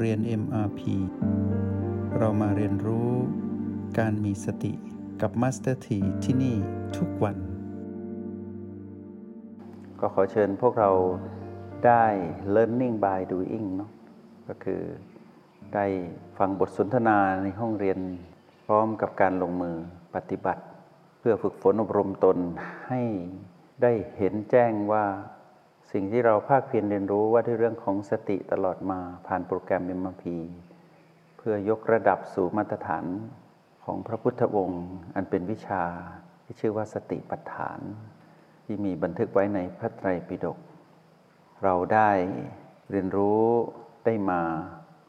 เรียน MRP เรามาเรียนรู้การมีสติกับ Master T ที่ที่นี่ทุกวัน ก็ขอเชิญพวกเราได้ learning by doing เนาะก็คือได้ฟังบทสนทนาในห้องเรียนพร้อมกับการลงมือปฏิบัติ เพื่อฝึกฝนอบรมตนให้ได้เห็นแจ้งว่า สิ่งที่เราภาคเพียรเรียนรู้ว่าด้วยเรื่องของสติตลอดมาผ่านโปรแกรม MRP เพื่อยกระดับสู่มาตรฐานของพระพุทธวงศ์อันเป็นวิชาที่ชื่อว่าสติปัฏฐาน ที่มีบันทึกไว้ในพระไตรปิฎกเราได้เรียนรู้ได้มา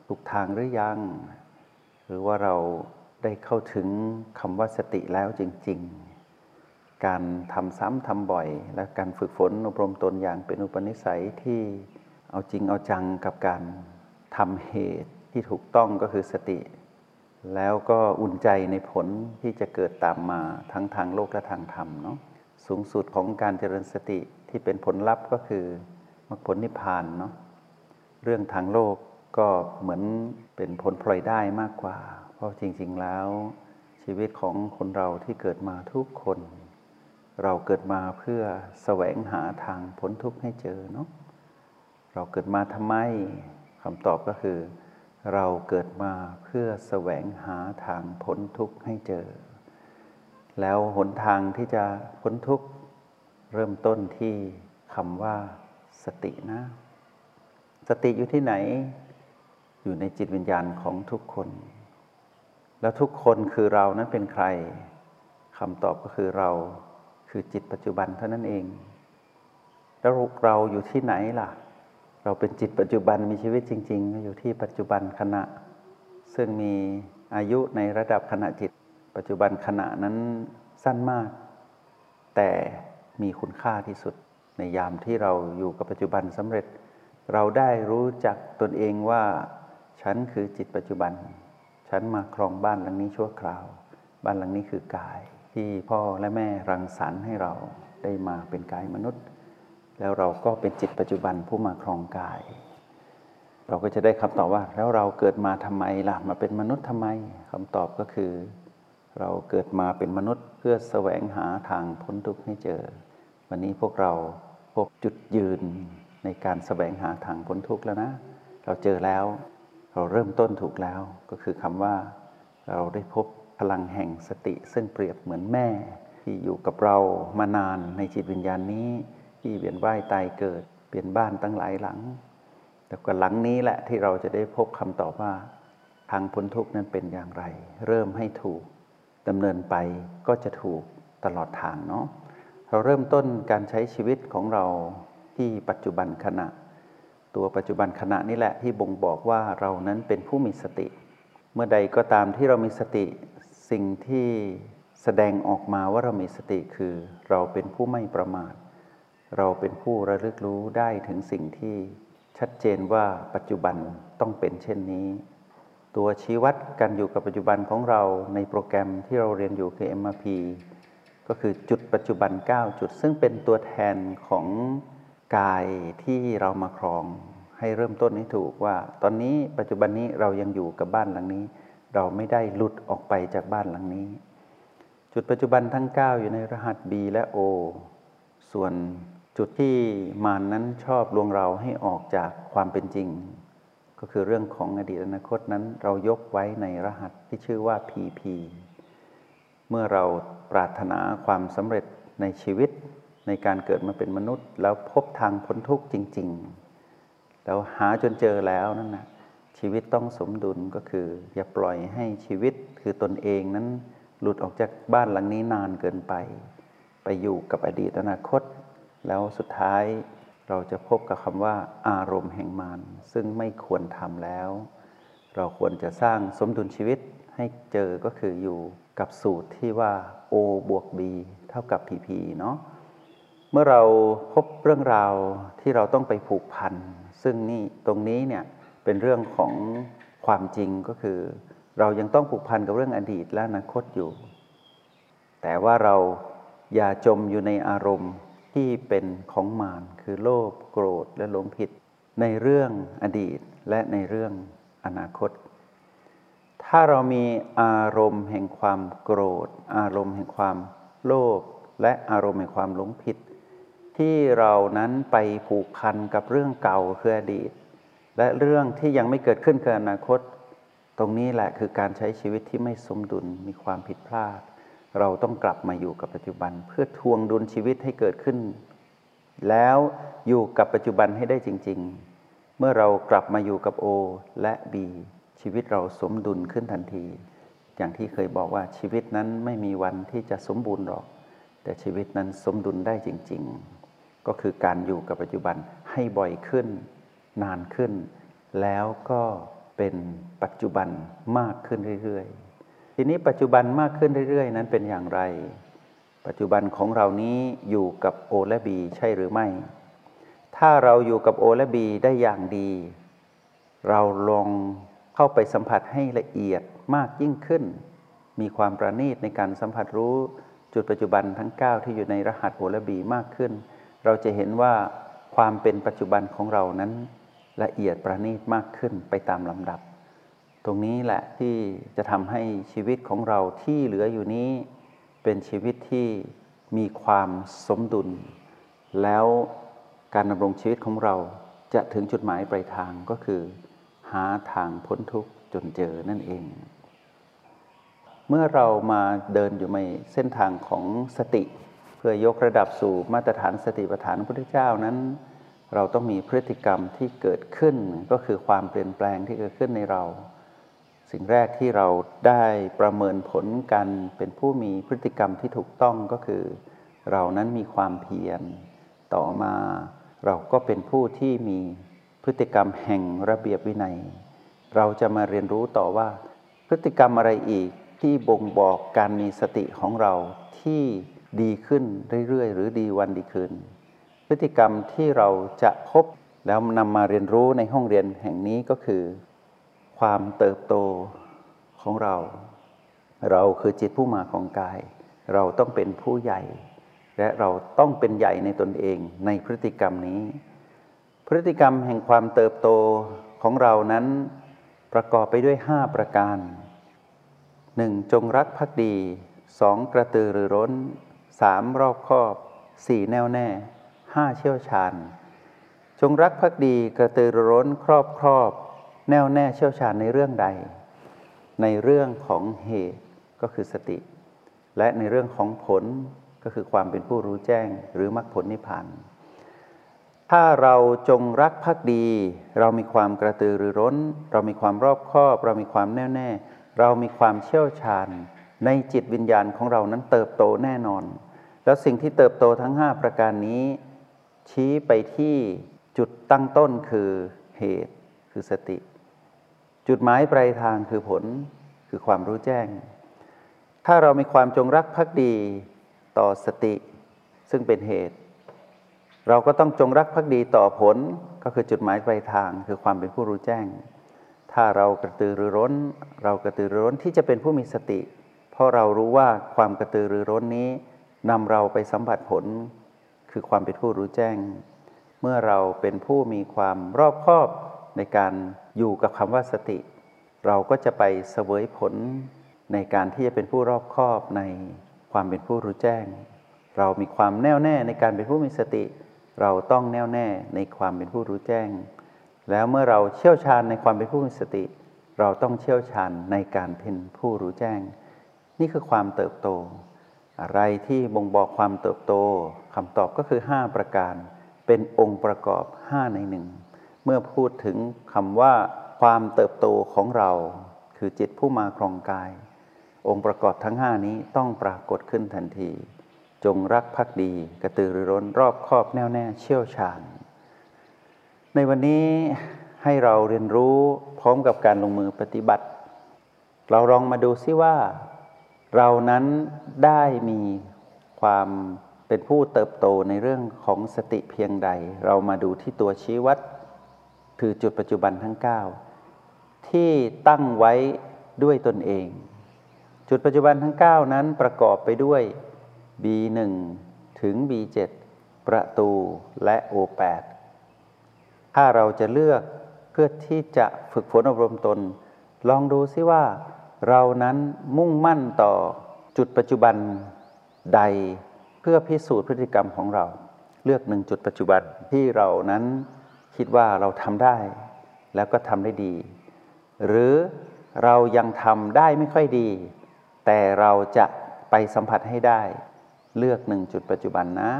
ถูกทางหรือยัง หรือว่าเราได้เข้าถึงคำว่าสติแล้วจริง ๆ การทำซ้ำทำบ่อย และการฝึกฝนอบรมตนอย่างเป็นอุปนิสัยที่เอาจริงเอาจังกับการทำเหตุที่ถูกต้องก็คือสติ แล้วก็อุ่นใจในผลที่จะเกิดตามมาทั้งทางโลกและทางธรรมเนาะสูงสุดของการเจริญสติที่เป็นผลลัพธ์ก็คือมรรคผลนิพพานเนาะเรื่องทางโลกก็เหมือนเป็นผลพลอยได้มากกว่า เพราะจริง ๆแล้วชีวิตของคนเราที่เกิดมาทุกคน เราเกิดมาเพื่อแสวงหาทางพ้นทุกข์ให้เจอเนาะเราเกิดมาทำไมคำตอบก็คือ เราเกิดมาเพื่อแสวงหาทางพ้นทุกข์ให้เจอ แล้วหนทางที่จะพ้นทุกข์เริ่มต้นที่คำว่า สตินะ สติอยู่ที่ไหน อยู่ในจิตวิญญาณของทุกคน แล้วทุกคนคือเรานั้นเป็นใครคำตอบก็คือเรา คือจิตปัจจุบันเท่านั้นเอง แล้วเราอยู่ที่ไหนล่ะ เราเป็นจิตปัจจุบันมีชีวิตจริง ๆ อยู่ที่ปัจจุบันขณะ ซึ่งมีอายุในระดับขณะจิต ปัจจุบันขณะนั้นสั้นมาก แต่มีคุณค่าที่สุดในยามที่เราอยู่กับปัจจุบันสำเร็จ เราได้รู้จักตนเองว่า ฉันคือจิตปัจจุบัน ฉันมาครองบ้านหลังนี้ชั่วคราว บ้านหลังนี้คือกาย ที่พ่อและแม่รังสรรค์ให้เราได้มาเป็นกายมนุษย์ แล้วเราก็เป็นจิตปัจจุบันผู้มาครองกาย เราก็จะได้คำตอบว่า แล้วเราเกิดมาทำไมล่ะมาเป็นมนุษย์ทำไมคำตอบก็คือ เราเกิดมาเป็นมนุษย์ เพื่อแสวงหาทางพ้นทุกข์ให้เจอ วันนี้พวกเราพบจุดยืนในการแสวงหาทางพ้นทุกข์แล้วนะ เราเจอแล้ว เราเริ่มต้นถูกแล้วก็คือคำว่า เราได้พบ พลังแห่งสติซึ่งเปรียบเหมือนแม่ ที่อยู่กับเรามานานในจิตวิญญาณนี้ ที่เวียนว่ายตายเกิด เปลี่ยนบ้านตั้งหลายหลัง แต่ก็หลังนี้แหละที่เราจะได้พบคำตอบว่า ทางพ้นทุกข์นั้นเป็นอย่างไร เริ่มให้ถูกดำเนินไปก็จะถูกตลอดทางเนาะเราเริ่มต้นการใช้ชีวิตของเราที่ปัจจุบันขณะ ตัวปัจจุบันขณะนี่แหละที่บ่งบอกว่าเรานั้นเป็นผู้มีสติ เมื่อใดก็ตามที่เรามีสติ สิ่งที่แสดงออกมาว่าเรามีสติคือเราเป็นผู้ไม่ประมาท เราเป็นผู้ระลึกรู้ได้ถึงสิ่งที่ชัดเจนว่าปัจจุบันต้องเป็นเช่นนี้ ตัวชี้วัดการอยู่กับปัจจุบันของเราในโปรแกรมที่เราเรียนอยู่คือ MRP ก็คือจุดปัจจุบัน 9 จุด ซึ่งเป็นตัวแทนของกายที่เรามาครอง ให้เริ่มต้นให้ถูกว่า ตอนนี้ปัจจุบันนี้เรายังอยู่กับบ้านหลังนี้ เราไม่ได้หลุดออกไปจากบ้านหลังนี้ จุดปัจจุบันทั้ง 9 อยู่ในรหัส B และ O ส่วนจุดที่มานนั้นชอบลวงเราให้ออกจากความเป็นจริง ก็คือเรื่องของอดีตอนาคตนั้นเรายกไว้ในรหัสที่ชื่อว่า PP เมื่อเราปรารถนาความสำเร็จในชีวิตในการเกิดมาเป็นมนุษย์ แล้วพบทางพ้นทุกข์จริง ๆ แล้วหาจนเจอแล้วนั่นนะ ชีวิตต้องสมดุลก็คือ อย่าปล่อยให้ชีวิตคือตนเองนั้นหลุดออกจากบ้านหลังนี้นานเกินไป ไปอยู่กับอดีตอนาคต แล้วสุดท้ายเราจะพบกับคำว่าอารมณ์แห่งมารซึ่งไม่ควรทำแล้ว เราควรจะสร้างสมดุลชีวิตให้เจอก็คืออยู่กับสูตรที่ว่า O บวก B เท่ากับ PP เนาะเมื่อเราพบเรื่องราวที่เราต้องไปผูกพัน ซึ่งนี่ตรงนี้เนี่ย เป็นเรื่องของความจริงก็คือ เรายังต้องผูกพันกับเรื่องอดีตและอนาคตอยู่ แต่ว่าเราอย่าจมอยู่ในอารมณ์ที่เป็นของมารคือโลภโกรธและหลงผิด ในเรื่องอดีตและในเรื่องอนาคต ถ้าเรามีอารมณ์แห่งความโกรธ อารมณ์แห่งความโลภและอารมณ์แห่งความหลงผิด ที่เรานั้นไปผูกพันกับเรื่องเก่าคืออดีต และเรื่องที่ยังไม่เกิดขึ้นคืออนาคต ตรงนี้แหละคือการใช้ชีวิตที่ไม่สมดุลมีความผิดพลาด เราต้องกลับมาอยู่กับปัจจุบัน เพื่อทวงดุลชีวิตให้เกิดขึ้น แล้วอยู่กับปัจจุบันให้ได้จริง ๆ เมื่อเรากลับมาอยู่กับ O และ B ชีวิตเราสมดุลขึ้นทันที อย่างที่เคยบอกว่าชีวิตนั้นไม่มีวันที่จะสมบูรณ์หรอก แต่ชีวิตนั้นสมดุลได้จริง ๆ ก็คือการอยู่กับปัจจุบันให้บ่อยขึ้น นานขึ้น แล้วก็เป็นปัจจุบันมากขึ้นเรื่อยๆ ทีนี้ปัจจุบันมากขึ้นเรื่อยๆ นั้นเป็นอย่างไร ปัจจุบันของเรานี้อยู่กับ O และ B ใช่หรือไม่ ถ้าเราอยู่กับ O และ B ได้อย่างดี เราลองเข้าไปสัมผัสให้ละเอียดมากยิ่งขึ้น มีความประณีตในการสัมผัสรู้จุดปัจจุบันทั้ง 9 ที่อยู่ในรหัสโอและบีมากขึ้น เราจะเห็นว่าความเป็นปัจจุบันของเรานั้น ละเอียดประณีตมากขึ้นไปตามลำดับ ตรงนี้แหละที่จะทำให้ชีวิตของเราที่เหลืออยู่นี้เป็นชีวิตที่มีความสมดุล แล้วการดำรงชีวิตของเราจะถึงจุดหมายปลายทางก็คือ หาทางพ้นทุกข์จนเจอนั่นเอง เมื่อเรามาเดินอยู่ในเส้นทางของสติ เพื่อยกระดับสู่มาตรฐานสติปัฏฐานพระพุทธเจ้านั้น เราต้องมีพฤติกรรมที่เกิดขึ้นก็คือความเปลี่ยนแปลงที่เกิดขึ้นในเรา สิ่งแรกที่เราได้ประเมินผลกันเป็นผู้มีพฤติกรรมที่ถูกต้องก็คือ เรานั้นมีความเพียรต่อมาเราก็เป็นผู้ที่มีพฤติกรรมแห่งระเบียบวินัย เราจะมาเรียนรู้ต่อว่า พฤติกรรมอะไรอีกที่บ่งบอกการมีสติของเราที่ดีขึ้นเรื่อยๆ หรือดีวันดีคืน พฤติกรรมที่เราจะพบแล้วนำมาเรียนรู้ในห้องเรียนแห่งนี้ก็คือ ความเติบโตของเรา เราคือจิตผู้มาของกาย เราต้องเป็นผู้ใหญ่ และเราต้องเป็นใหญ่ในตนเองในพฤติกรรมนี้ พฤติกรรมแห่งความเติบโตของเรานั้นประกอบไปด้วย 5 ประการ 1. จงรักภักดี 2. กระตือรือร้น 3. รอบคอบ 4. แน่วแน่ 5. เชี่ยวชาญ จงรักภักดีกระตือรือร้นครอบครอบแน่วแน่เชี่ยวชาญในเรื่องใด ในเรื่องของเหตุก็คือสติ และในเรื่องของผลก็คือความเป็นผู้รู้แจ้งหรือมรรคผลนิพพานถ้าเราจงรักภักดี เรามีความกระตือรือร้น เรามีความรอบคอบ เรามีความแน่วแน่ เรามีความเชี่ยวชาญ ในจิตวิญญาณของเรานั้นเติบโตแน่นอน แล้วสิ่งที่เติบโตทั้ง 5 ประการนี้ ชี้ไปที่จุดตั้งต้นคือเหตุคือสติ จุดหมายปลายทางคือผลคือความรู้แจ้ง ถ้าเรามีความจงรักภักดีต่อสติ ซึ่งเป็นเหตุ เราก็ต้องจงรักภักดีต่อผลก็คือจุดหมายปลายทางคือความเป็นผู้รู้แจ้ง ถ้าเรากระตือรือร้น เรากระตือรือร้นที่จะเป็นผู้มีสติ เพราะเรารู้ว่าความกระตือรือร้นนี้นำเราไปสัมผัสผล คือความเป็นผู้รู้แจ้ง เมื่อเราเป็นผู้มีความรอบคอบในการอยู่กับคำว่าสติ เราก็จะไปเสวยผลในการที่จะเป็นผู้รอบคอบในความเป็นผู้รู้แจ้ง เรามีความแน่วแน่ในการเป็นผู้มีสติ เราต้องแน่วแน่ในความเป็นผู้รู้แจ้ง แล้วเมื่อเราเชี่ยวชาญในความเป็นผู้มีสติ เราต้องเชี่ยวชาญในการเป็นผู้รู้แจ้ง นี่คือความเติบโต อะไรที่บ่งบอกความเติบโต คำตอบก็คือ 5 ประการ เป็นองค์ประกอบ 5 ในหนึ่งเมื่อพูดถึงคำว่าความเติบโตของเรา คือจิตผู้มาครองกาย องค์ประกอบทั้ง 5 นี้ต้องปรากฏขึ้นทันที จงรักภักดี กระตือรือร้นรอบคอบแน่วแน่เชี่ยวชาญ ในวันนี้ให้เราเรียนรู้พร้อมกับการลงมือปฏิบัติ เราลองมาดูซิว่า เรานั้นได้มีความ เป็นผู้เติบโตในเรื่องของสติเพียงใด เรามาดูที่ตัวชี้วัด คือจุดปัจจุบันทั้ง 9 ที่ตั้งไว้ด้วยตนเอง จุดปัจจุบันทั้ง 9 นั้นประกอบไปด้วย B1 ถึง B7 ประตูและ O8 ถ้าเราจะเลือกพพื่อที่จะฝึกฝนอบรมตน ลองดูซิว่า เรานั้นมุ่งมั่นต่อจุดปัจจุบันใด เพื่อพิสูจน์พฤติกรรมของเรา เลือกหนึ่งจุดปัจจุบันที่เรานั้นคิดว่าเราทำได้ แล้วก็ทำได้ดี หรือเรายังทำได้ไม่ค่อยดี แต่เราจะไปสัมผัสให้ได้ เลือกหนึ่งจุดปัจจุบันนะ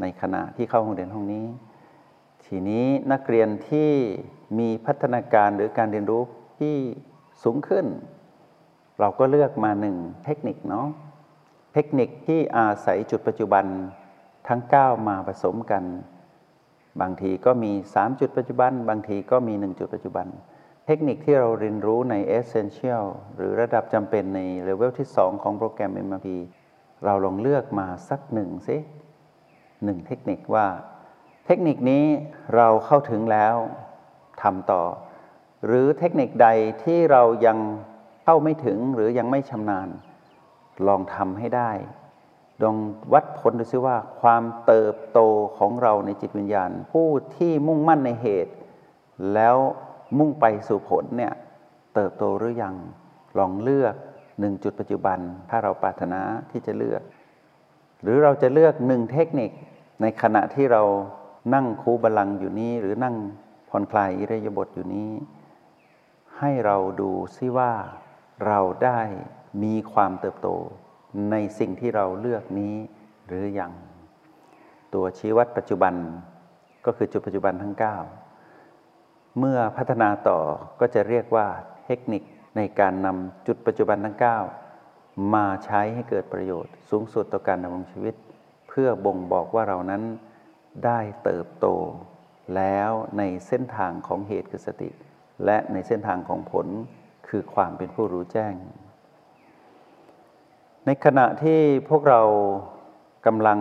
ในขณะที่เข้าห้องเรียนห้องนี้ ทีนี้นักเรียนที่มีพัฒนาการหรือการเรียนรู้ที่สูงขึ้น เราก็เลือกมาหนึ่งเทคนิคเนาะ เทคนิคที่อาศัยจุดปัจจุบันทั้ง 9 มาผสมกัน บางทีก็มี 3 จุดปัจจุบัน บางทีก็มี 1 จุดปัจจุบัน เทคนิคที่เราเรียนรู้ใน Essential หรือระดับจำเป็นในเลเวลที่ 2 ของโปรแกรม MRP เราลองเลือกมาสักหนึ่งสิหนึ่งเทคนิคว่า เทคนิคนี้เราเข้าถึงแล้วทำต่อ หรือเทคนิคใดที่เรายังเข้าไม่ถึงหรือยังไม่ชำนาญ ลองทำให้ได้ ลองวัดผลดูซิว่า ความเติบโตของเราในจิตวิญญาณ ผู้ที่มุ่งมั่นในเหตุ แล้วมุ่งไปสู่ผลเนี่ยเติบโตหรือยังลองเลือกหนึ่งจุดปัจจุบัน ถ้าเราปรารถนาที่จะเลือก หรือเราจะเลือกหนึ่งเทคนิคในขณะที่เรานั่งคูบาลังอยู่นี้ หรือนั่งผ่อนคลายอิริยาบถอยู่นี้ ให้เราดูซิว่าเราได้ มีความเติบโตในสิ่งที่เราเลือกนี้หรืออยัง ตัวชี้วัดปัจจุบันก็คือจุดปัจจุบันทั้ง 9 เมื่อพัฒนาต่อก็จะเรียกว่าเทคนิคในการนำจุดปัจจุบันทั้ง 9 มาใช้ให้เกิดประโยชน์ สูงสุดต่อการดำรงชีวิต เพื่อบ่งบอกว่าเรานั้นได้เติบโต แล้วในเส้นทางของเหตุคือสติ และในเส้นทางของผลคือความเป็นผู้รู้แจ้ง ในขณะที่พวกเรากำลัง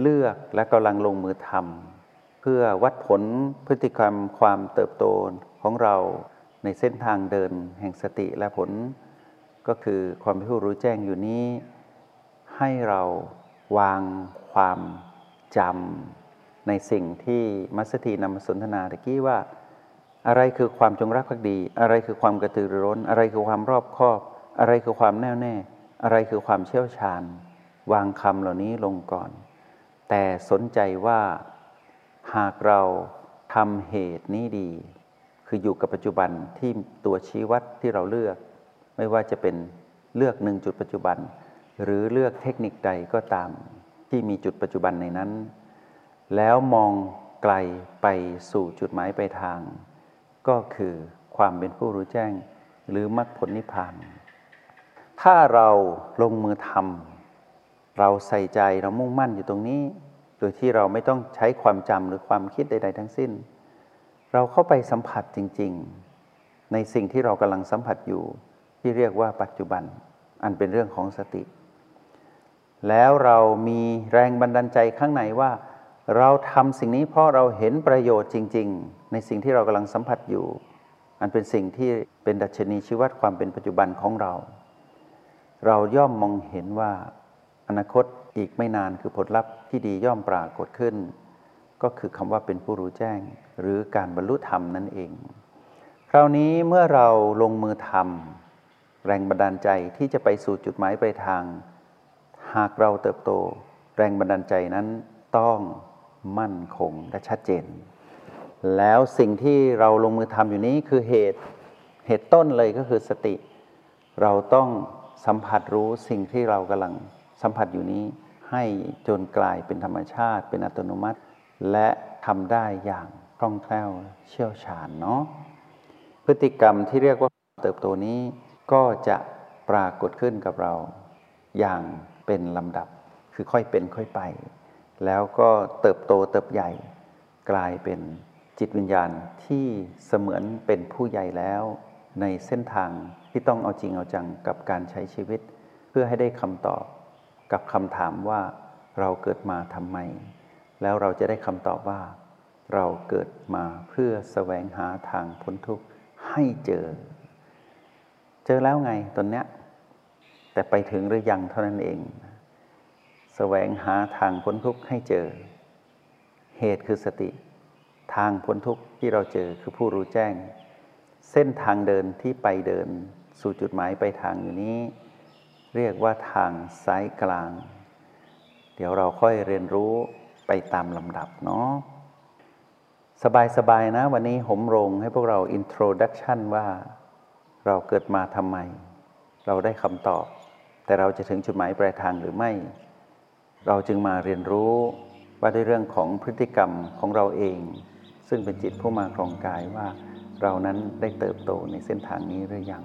เลือกและกำลังลงมือทำเพื่อวัดผลพฤติกรรมความเติบโตของเราในเส้นทางเดินแห่งสติและผล ก็คือความเป็นผู้รู้แจ้งอยู่นี้ ให้เราวางความจำในสิ่งที่มัสถีนำมาสนทนาตะกี้ว่า อะไรคือความจงรักภักดี อะไรคือความกระตือรือร้น อะไรคือความรอบคอบ อะไรคือความแน่วแน่ อะไรคือความเชี่ยวชาญ วางคำเหล่านี้ลงก่อน แต่สนใจว่าหากเราทำเหตุนี้ดี คืออยู่กับปัจจุบันที่ตัวชี้วัดที่เราเลือก ไม่ว่าจะเป็นเลือกหนึ่งจุดปัจจุบัน หรือเลือกเทคนิคใดก็ตาม ที่มีจุดปัจจุบันในนั้น แล้วมองไกลไปสู่จุดหมายปลายทาง ก็คือความเป็นผู้รู้แจ้งหรือมรรคผลนิพพาน ถ้าเราลงมือทำเราใส่ใจเรามุ่งมั่นอยู่ตรงนี้ โดยที่เราไม่ต้องใช้ความจำหรือความคิดใด ๆ ทั้งสิ้น เราเข้าไปสัมผัสจริง ๆ ในสิ่งที่เรากำลังสัมผัสอยู่ ที่เรียกว่าปัจจุบัน อันเป็นเรื่องของสติ แล้วเรามีแรงบันดาลใจข้างในว่า เราทำสิ่งนี้เพราะเราเห็นประโยชน์จริง ๆ ในสิ่งที่เรากำลังสัมผัสอยู่ อันเป็นสิ่งที่เป็นดัชนีชี้วัดความเป็นปัจจุบันของเรา เราย่อมมองเห็นว่าอนาคตอีกไม่นานคือผลลัพธ์ที่ดีย่อมปรากฏขึ้น ก็คือคำว่าเป็นผู้รู้แจ้ง หรือการบรรลุธรรมนั่นเอง คราวนี้เมื่อเราลงมือทำแรงบันดาลใจที่จะไปสู่จุดหมายปลายทาง หากเราเติบโต แรงบันดาลใจนั้นต้องมั่นคงและชัดเจน แล้วสิ่งที่เราลงมือทำอยู่นี้คือเหตุเหตุต้นเลยก็คือสติ เราต้อง สัมผัสรู้สิ่งที่เรากำลังสัมผัสอยู่นี้ ให้จนกลายเป็นธรรมชาติ เป็นอัตโนมัติ และทำได้อย่างคล่องแคล่วเชี่ยวชาญเนาะพฤติกรรมที่เรียกว่าเติบโตนี้ก็จะปรากฏขึ้นกับเรา อย่างเป็นลำดับคือค่อยเป็นค่อยไป แล้วก็เติบโตเติบใหญ่ กลายเป็นจิตวิญญาณที่เสมือนเป็นผู้ใหญ่แล้ว ในเส้นทาง ที่ต้องเอาจริงเอาจังกับการใช้ชีวิต เพื่อให้ได้คำตอบกับคำถามว่าเราเกิดมาทำไม แล้วเราจะได้คำตอบว่า เราเกิดมาเพื่อแสวงหาทางพ้นทุกข์ให้เจอ เจอแล้วไงตอนเนี้ยแต่ไปถึงหรือยังเท่านั้นเองแสวงหาทางพ้นทุกข์ให้เจอ เหตุคือสติ ทางพ้นทุกข์ที่เราเจอคือผู้รู้แจ้ง เส้นทางเดินที่ไปเดิน สู่จุดหมายไปทางอยู่นี้ เรียกว่าทางสายกลาง เดี๋ยวเราค่อยเรียนรู้ไปตามลำดับเนาะสบายๆนะ วันนี้ผมโรงให้พวกเรา introduction ว่าเราเกิดมาทำไม เราได้คำตอบ แต่เราจะถึงจุดหมายปลายทางหรือไม่ เราจึงมาเรียนรู้ว่าด้วยเรื่องของพฤติกรรมของเราเอง ซึ่งเป็นจิตผู้มาครองกายว่าเรานั้นได้เติบโตในเส้นทางนี้หรือยัง